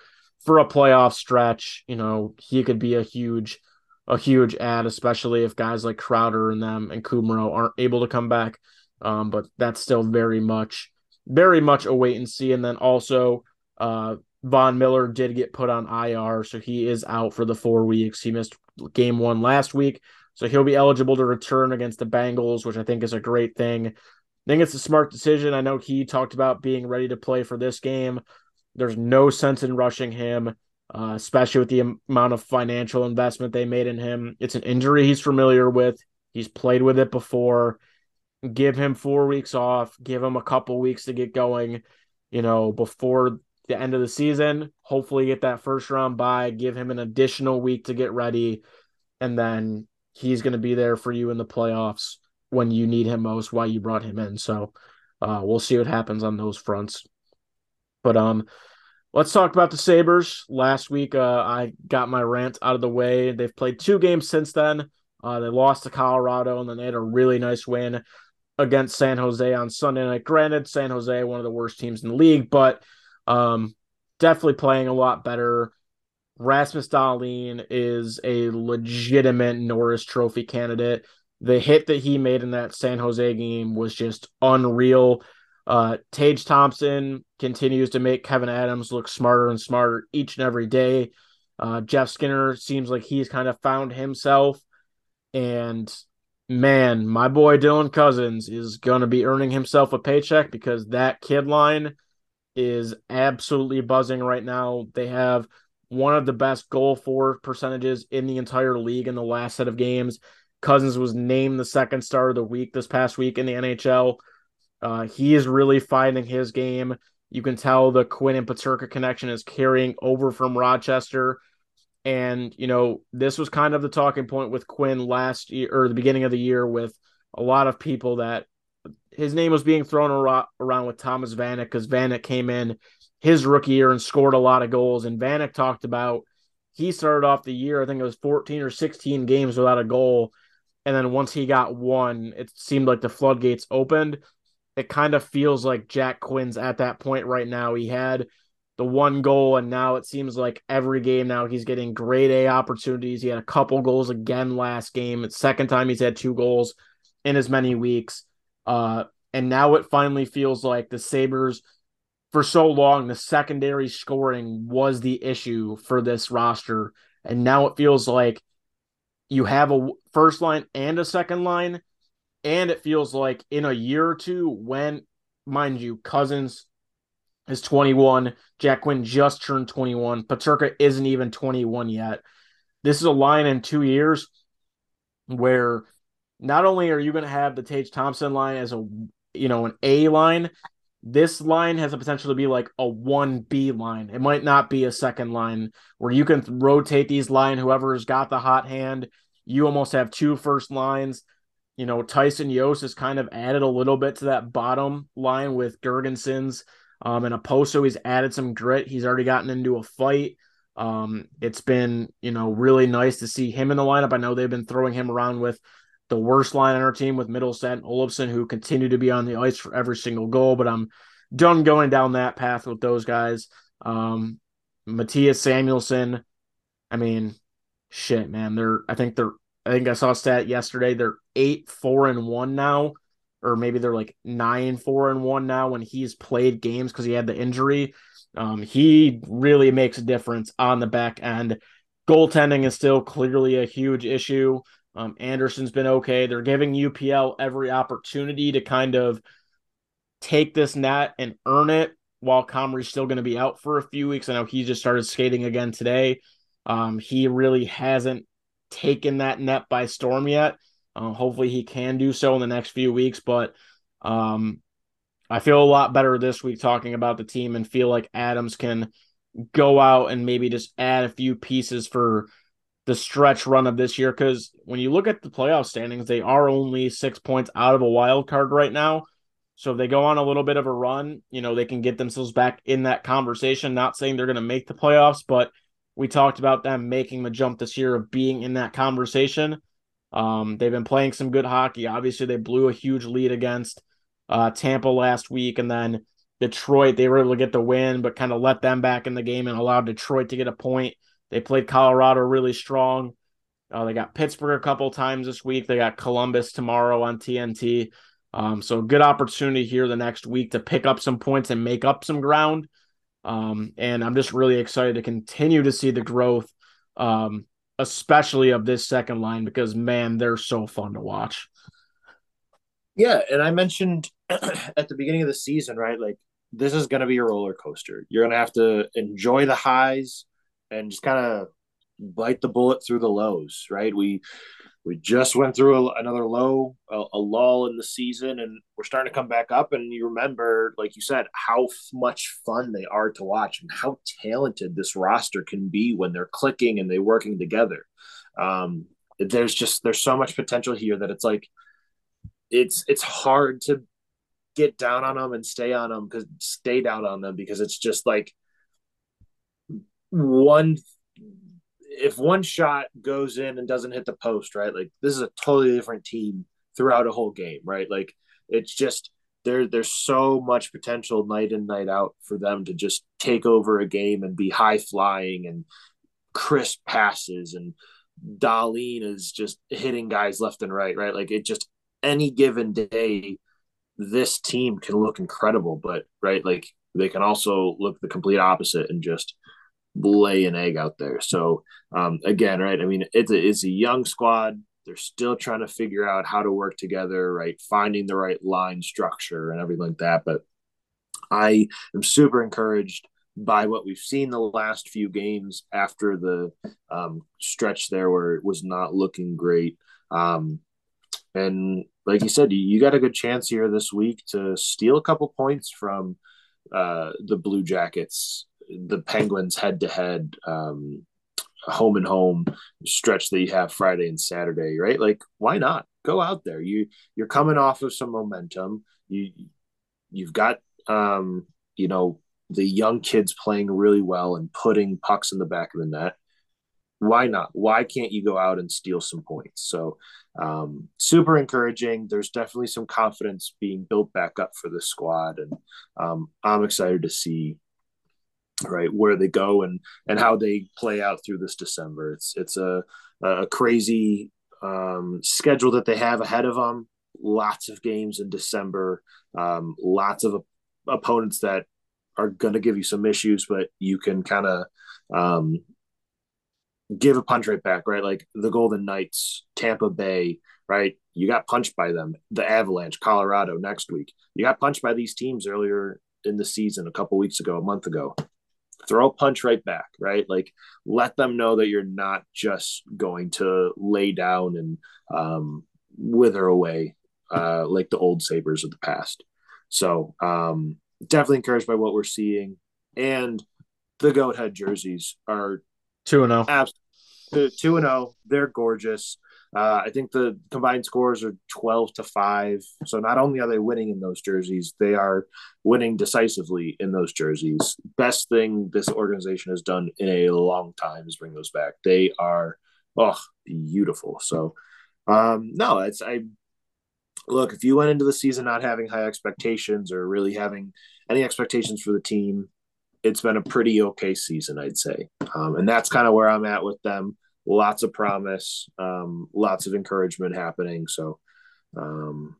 for a playoff stretch, you know, he could be a huge, a huge ad, especially if guys like Crowder and them and Kumerow aren't able to come back. Um, but that's still very much, very much a wait and see. And then also, uh, Von Miller did get put on IR, so he is out for the four weeks. He missed game one last week, so he'll be eligible to return against the Bengals, which I think is a great thing I think it's a smart decision. I know he talked about being ready to play for this game. There's no sense in rushing him, uh, especially with the amount of financial investment they made in him. It's an injury he's familiar with. He's played with it before. Give him four weeks off. Give him a couple weeks to get going. You know, before the end of the season. Hopefully, get that first round bye. Give him an additional week to get ready, and then he's going to be there for you in the playoffs when you need him most, why you brought him in. So uh, we'll see what happens on those fronts. But um, let's talk about the Sabres. Last week, uh, I got my rant out of the way. They've played two games since then. Uh, they lost to Colorado, and then they had a really nice win against San Jose on Sunday night. Granted, San Jose, one of the worst teams in the league, but um, definitely playing a lot better. Rasmus Dahlin is a legitimate Norris Trophy candidate the hit that he made in that San Jose game was just unreal. Uh, Tage Thompson continues to make Kevin Adams look smarter and smarter each and every day. Uh, Jeff Skinner seems like he's kind of found himself. And man, my boy Dylan Cozens is going to be earning himself a paycheck because that kid line is absolutely buzzing right now. They have one of the best goal for percentages in the entire league in the last set of games. Cozens was named the second star of the week this past week in the NHL. Uh, he is really finding his game. You can tell the Quinn and Peterka connection is carrying over from Rochester. And, you know, this was kind of the talking point with Quinn last year or the beginning of the year with a lot of people that his name was being thrown around with Thomas Vanek because Vanek came in his rookie year and scored a lot of goals. And Vanek talked about he started off the year, I think it was 14 or 16 games without a goal and then once he got one, it seemed like the floodgates opened. It kind of feels like Jack Quinn's at that point right now. He had the one goal, and now it seems like every game now he's getting grade A opportunities. He had a couple goals again last game. It's second time he's had two goals in as many weeks. Uh, and now it finally feels like the Sabres, for so long, the secondary scoring was the issue for this roster. And now it feels like you have a first line and a second line. And it feels like in a year or two, when, mind you, Cozens is 21, Jack Quinn just turned 21, Peterka isn't even 21 yet. This is a line in two years where not only are you going to have the Tage Thompson line as a you know an A line, this line has the potential to be like a 1B line. It might not be a second line where you can rotate these line whoever's got the hot hand you almost have two first lines. You know, Tyson Jost has kind of added a little bit to that bottom line with Girgensons, Um, and Okposo, he's added some grit. He's already gotten into a fight. Um, it's been, you know, really nice to see him in the lineup. I know they've been throwing him around with the worst line on our team with Mittelstadt and Olofsson, who continue to be on the ice for every single goal, but I'm done going down that path with those guys. Um, Mattias Samuelsson, I mean, shit, man. They're I think they're I think I saw a stat yesterday. They're eight, four, and one now, or maybe they're like nine, four, and one now when he's played games because he had the injury. Um, he really makes a difference on the back end. Goaltending is still clearly a huge issue. Um, Anderson's been okay. They're giving UPL every opportunity to kind of take this net and earn it while Comrie's still going to be out for a few weeks. I know he just started skating again today. Um, he really hasn't taken that net by storm yet. Uh, hopefully, he can do so in the next few weeks. But um, I feel a lot better this week talking about the team and feel like Adams can go out and maybe just add a few pieces for the stretch run of this year. Because when you look at the playoff standings, they are only six points out of a wild card right now. So if they go on a little bit of a run, you know, they can get themselves back in that conversation. Not saying they're going to make the playoffs, but we talked about them making the jump this year of being in that conversation. Um, they've been playing some good hockey. Obviously, they blew a huge lead against uh, Tampa last week, and then Detroit. They were able to get the win, but kind of let them back in the game and allowed Detroit to get a point. They played Colorado really strong. Uh, they got Pittsburgh a couple times this week. They got Columbus tomorrow on TNT. Um, so good opportunity here the next week to pick up some points and make up some ground. Um, and I'm just really excited to continue to see the growth, um, especially of this second line because man, they're so fun to watch. Yeah, and I mentioned *clears throat* at the beginning of the season, right? Like this is going to be a roller coaster. You're going to have to enjoy the highs and just kind of bite the bullet through the lows, right? We we just went through a, another low, a, a, lull in the season, and we're starting to come back up. And you remember, like you said, how much fun they are to watch and how talented this roster can be when they're clicking and they're working together. Um, there's just there's so much potential here that it's like it's it's hard to get down on them and stay on them because stay down on them because it's just like one if one shot goes in and doesn't hit the post, right? Like this is a totally different team throughout a whole game, right? Like it's just there there's so much potential night in night out for them to just take over a game and be high flying and crisp passes and Dahlin is just hitting guys left and right, right? Like it just any given day this team can look incredible, but right like they can also look the complete opposite and just lay an egg out there. So um, again, right? I mean, it's a, it's a young squad. They're still trying to figure out how to work together, right? Finding the right line structure and everything like that. But I am super encouraged by what we've seen the last few games after the um, stretch there where it was not looking great. Um, and like you said, you, got a good chance here this week to steal a couple points from uh, the Blue Jackets the Penguins head to head home and home stretch that you have Friday and Saturday, right? Like, why not go out there? You you're coming off of some momentum. You you've got um, you know the young kids playing really well and putting pucks in the back of the net. Why not? Why can't you go out and steal some points? So, um, super encouraging. There's definitely some confidence being built back up for this squad, and um, I'm excited to see right where they go and and how they play out through this December. It's it's a a crazy um, schedule that they have ahead of them. Lots of games in December. Um, lots of opponents that are going to give you some issues, but you can kind of um, give a punch right back, right? Like the Golden Knights, Tampa Bay, right? You got punched by them. The Avalanche, Colorado next week. You got punched by these teams earlier in the season, a couple weeks ago, a month ago throw a punch right back, right? Like let them know that you're not just going to lay down and um, wither away uh, like the old Sabres of the past. So um, definitely encouraged by what we're seeing. And the goat head jerseys are 2 and 0. Absolutely 2 and 0. They're gorgeous. Uh, I think the combined scores are 12 to 5. So not only are they winning in those jerseys, they are winning decisively in those jerseys. Best thing this organization has done in a long time is bring those back. They are, oh, beautiful. So, um, no, it's, I, look, if you went into the season not having high expectations or really having any expectations for the team, it's been a pretty okay season, I'd say. Um, and that's kind of where I'm at with them lots of promise, um, lots of encouragement happening. So um,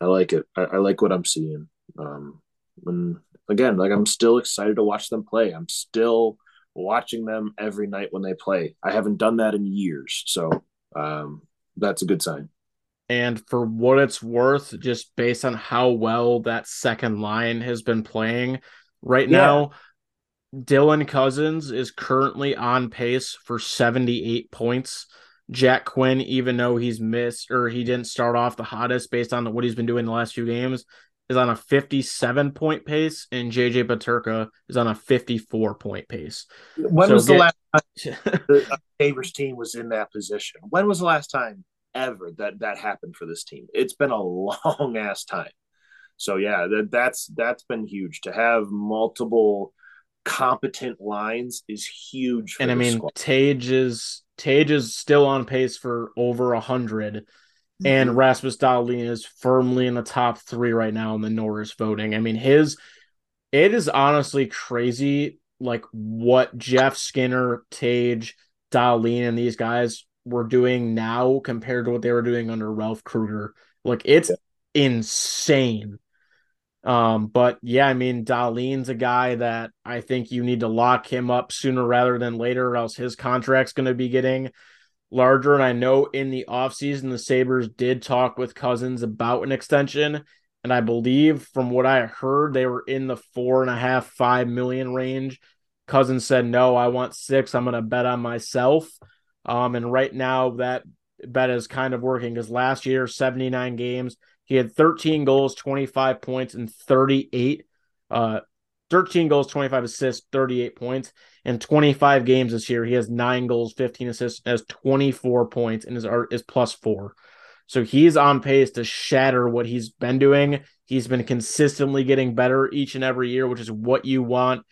I like it. I, I, like what I'm seeing. Um, and again, like I'm still excited to watch them play. I'm still watching them every night when they play. I haven't done that in years, so um, that's a good sign. And for what it's worth, just based on how well that second line has been playing right yeah. now, Dylan Cozens is currently on pace for 78 points. Jack Quinn, even though he's missed or he didn't start off the hottest based on what he's been doing the last few games, is on a 57 point pace, and JJ Peterka is on a 54 point pace. When so was get... the last *laughs* time the uh, Sabres team was in that position? When was the last time ever that that happened for this team? It's been a *laughs* long ass time. So yeah, that, that's that's been huge to have multiple competent lines is huge. and I mean, squad. Tage is Tage is still on pace for over a 100 mm-hmm. and Rasmus Dahlin is firmly in the top three right now in the Norris voting. I mean, his it is honestly crazy, like what Jeff Skinner, Tage, Dahlin, and these guys were doing now compared to what they were doing under Ralph Krueger. Like it's yeah. insane um, but yeah, I mean, Dahlin's a guy that I think you need to lock him up sooner rather than later, or else his contract's going to be getting larger. And I know in the offseason, the Sabres did talk with Cozens about an extension. And I believe from what I heard, they were in the four and a half, five million range. Cozens said, no, I want six. I'm going to bet on myself. Um, and right now, that bet is kind of working because last year, 79 games, he had 13 goals, 25 points, and 38 uh 13 goals, 25 assists, 38 points. In 25 games this year, he has nine goals, 15 assists, has 24 points, and is is plus four. So he's on pace to shatter what he's been doing. He's been consistently getting better each and every year, which is what you want.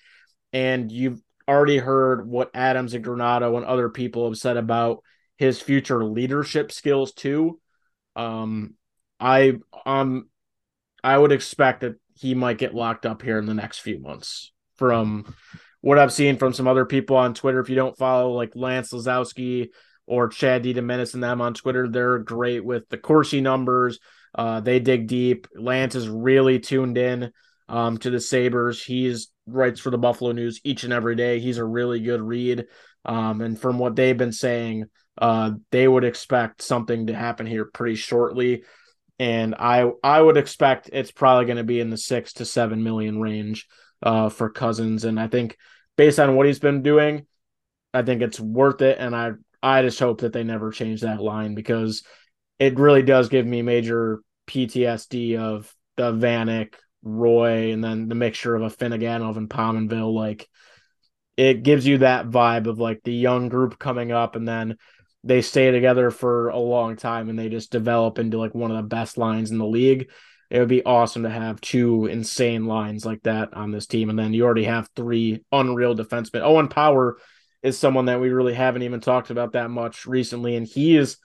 And you've already heard what Adams and Granato and other people have said about his future leadership skills too. Um, I um I would expect that he might get locked up here in the next few months from what I've seen from some other people on Twitter. If you don't follow like Lance Lysowski or Chad DiDomenis and them on Twitter, they're great with the Corsi numbers. Uh, they dig deep. Lance is really tuned in um, to the Sabres. He's writes for the Buffalo News each and every day. He's a really good read. Um, and from what they've been saying, uh, they would expect something to happen here pretty shortly and I I would expect it's probably going to be in the six to seven million range uh, for Cozens, and I think based on what he's been doing, I think it's worth it, and I I just hope that they never change that line because it really does give me major PTSD of the Vanek, Roy, and then the mixture of a Afinogenov and Pominville. Like it gives you that vibe of like the young group coming up, and then they stay together for a long time and they just develop into like one of the best lines in the league. It would be awesome to have two insane lines like that on this team. And then you already have three unreal defensemen. Owen Power is someone that we really haven't even talked about that much recently. And he is,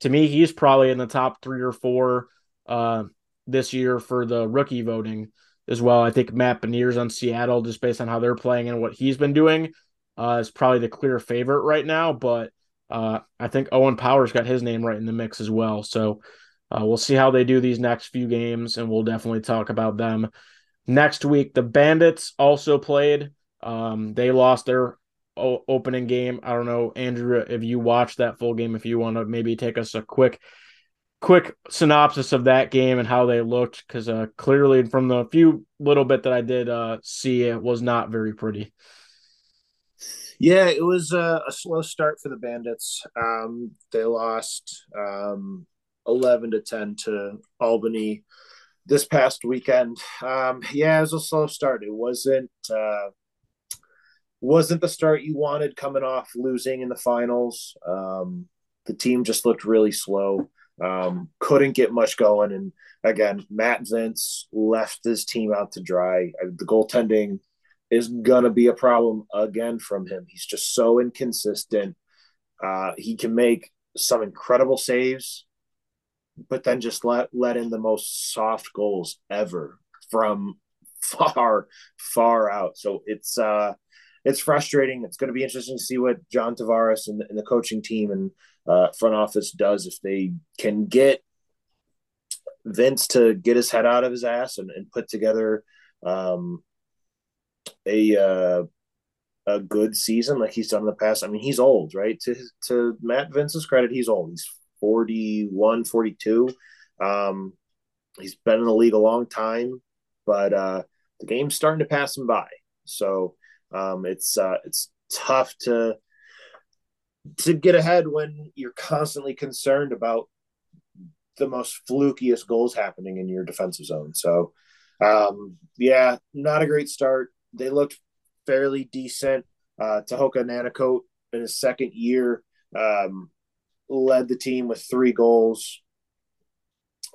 to me, he's probably in the top three or four uh, this year for the rookie voting as well. I think Matt Beniers on Seattle, just based on how they're playing and what he's been doing, uh, is probably the clear favorite right now. But uh, I think Owen Powers got his name right in the mix as well. So uh, we'll see how they do these next few games, and we'll definitely talk about them next week. The Bandits also played. Um, they lost their o- opening game. I don't know, Andrew, if you watched that full game, if you want to maybe take us a quick quick synopsis of that game and how they looked because uh, clearly from the few little bit that I did uh, see it was not very pretty. Yeah, it was a, a slow start for the Bandits. Um, they lost um, 11 to 10 to Albany this past weekend. Um, yeah, it was a slow start. It wasn't uh, wasn't the start you wanted coming off losing in the finals. Um, the team just looked really slow. Um, couldn't get much going, and again, Matt Vinc left his team out to dry. The goaltending is gonna be a problem again from him. He's just so inconsistent. Uh, he can make some incredible saves, but then just let let in the most soft goals ever from *laughs* far far out. So it's uh it's frustrating. It's going to be interesting to see what John Tavares and, and the coaching team and uh, front office does if they can get Vinc to get his head out of his ass and, and put together um, a uh, a good season like he's done in the past. I mean, he's old, right? To to Matt Vinc's credit, he's old. He's 41, 42. Um, he's been in the league a long time, but uh, the game's starting to pass him by. So um, it's uh, it's tough to to get ahead when you're constantly concerned about the most flukiest goals happening in your defensive zone. So, um, yeah, not a great start. They looked fairly decent. Uh, Tehoka Nanticoke in his second year um, led the team with three goals.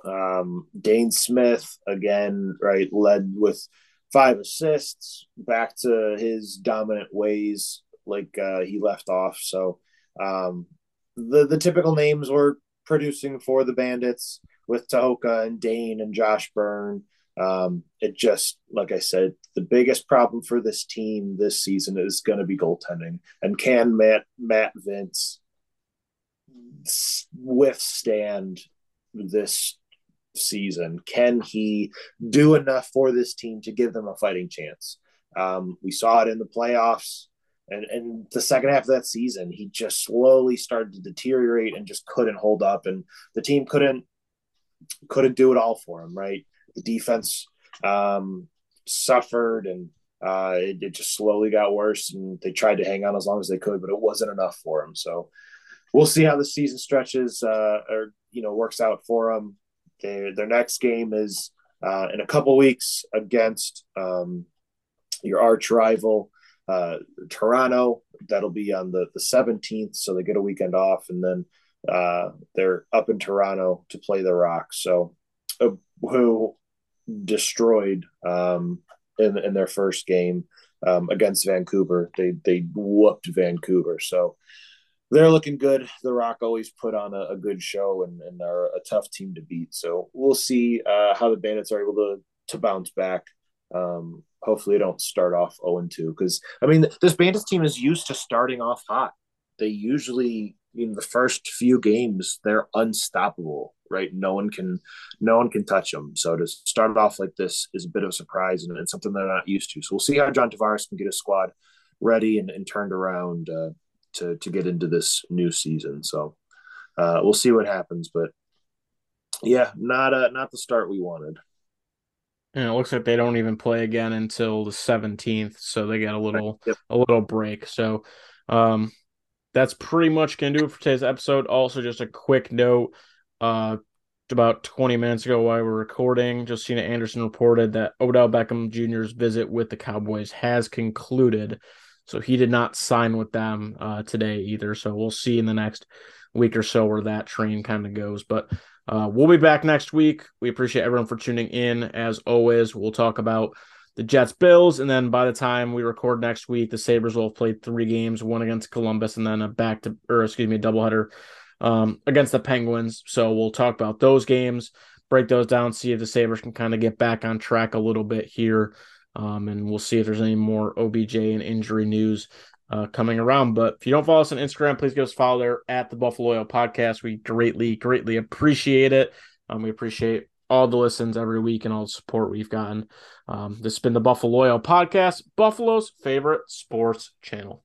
Um, Dane Smith again, right, led with five assists, back to his dominant ways like uh, he left off. So um, the the typical names were producing for the Bandits with Tehoka and Dane and Josh Byrne. Um, it just, like I said, the biggest problem for this team this season is going to be goaltending. And can Matt Matt Vinc withstand this season? Can he do enough for this team to give them a fighting chance? Um, we saw it in the playoffs. And, and the second half of that season, he just slowly started to deteriorate and just couldn't hold up. And the team couldn't couldn't do it all for him, right? The defense um, suffered and uh, it, it, just slowly got worse. And they tried to hang on as long as they could, but it wasn't enough for them. So we'll see how the season stretches uh, or, you know, works out for them. Their, their next game is uh, in a couple weeks against um, your arch rival, uh, Toronto. That'll be on the, the 17th. So they get a weekend off. And then uh, they're up in Toronto to play the Rock. So, uh, who destroyed um, in, in their first game um, against Vancouver. They, they whooped Vancouver. So, they're looking good. The Rock always put on a, a good show and, and are a tough team to beat. So we'll see uh, how the Bandits are able to to bounce back. Um, hopefully, they don't start off 0 2 because I mean this Bandits team is used to starting off hot. They usually in the first few games they're unstoppable right no one can no one can touch them so to start off like this is a bit of a surprise and, and something they're not used to so we'll see how john tavares can get his squad ready and, and turned around uh, to to get into this new season. So uh, we'll see what happens, but yeah, not uh, not the start we wanted. And it looks like they don't even play again until the seventeenth, so they get a little yep. a little break. So um, that's pretty much gonna do it for today's episode. Also, just a quick note. Uh, about 20 minutes ago while we were recording, Josina Anderson reported that Odell Beckham Jr.'s visit with the Cowboys has concluded. So he did not sign with them uh, today either. So we'll see in the next week or so where that train kind of goes. But uh, we'll be back next week. We appreciate everyone for tuning in. As always, we'll talk about the Jets Bills. And then by the time we record next week, the Sabres will have played three games, one against Columbus and then a back to, or excuse me, a doubleheader um, against the Penguins. So we'll talk about those games, break those down, see if the Sabres can kind of get back on track a little bit here um, and we'll see if there's any more OBJ and injury news uh, coming around. But if you don't follow us on Instagram, please go follow there at the Buffalo Oil Podcast. We greatly, greatly appreciate it. Um, we appreciate all the listens every week and all the support we've gotten. Um, this has been the Buffalo Oil Podcast, Buffalo's favorite sports channel.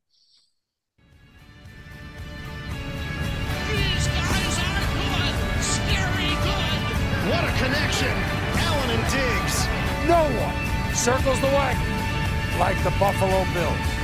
These guys are good. Scary good. What a connection. Allen and Diggs. No one circles the wagon like the Buffalo Bills.